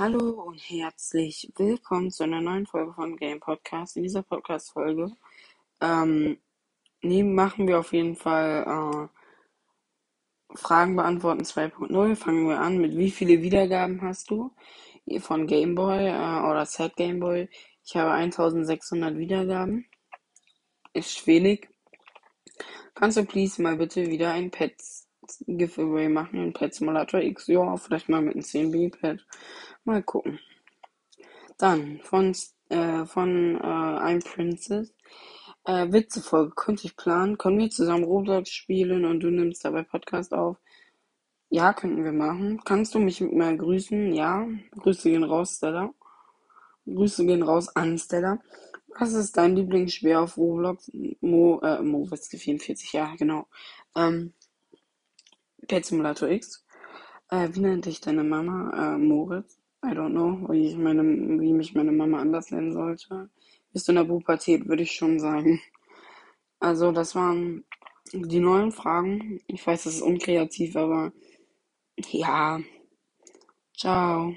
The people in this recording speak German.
Hallo und herzlich willkommen zu einer neuen Folge von Game Podcast. In dieser Podcast-Folge ähm, machen wir auf jeden Fall äh, Fragen beantworten 2.0. Fangen wir an mit wie viele Wiedergaben hast du von Gameboy äh, oder Set Gameboy? Ich habe 1600 Wiedergaben. Ist wenig. Kannst du please mal bitte wieder ein Pets Giveaway machen, ein Pet Simulator X? Ja, vielleicht mal mit einem 10B-Pad. Mal gucken. Dann von, äh, von äh, I'm Princess. Äh, Witzefolge könnte ich planen. Können wir zusammen Roblox spielen und du nimmst dabei Podcast auf? Ja, könnten wir machen. Kannst du mich mal grüßen? Ja. Grüße gehen raus, Stella. Grüße gehen raus an Stella. Was ist dein Lieblingsspiel auf Roblox? Mo, äh, Mo, 44, ja, genau. Ähm, Pet Simulator X. Äh, wie nennt dich deine Mama? Äh, Moritz. I don't know, wie, ich meine, wie mich meine Mama anders nennen sollte. Bist du in der Pubertät, würde ich schon sagen. Also, das waren die neuen Fragen. Ich weiß, das ist unkreativ, aber ja. Ciao.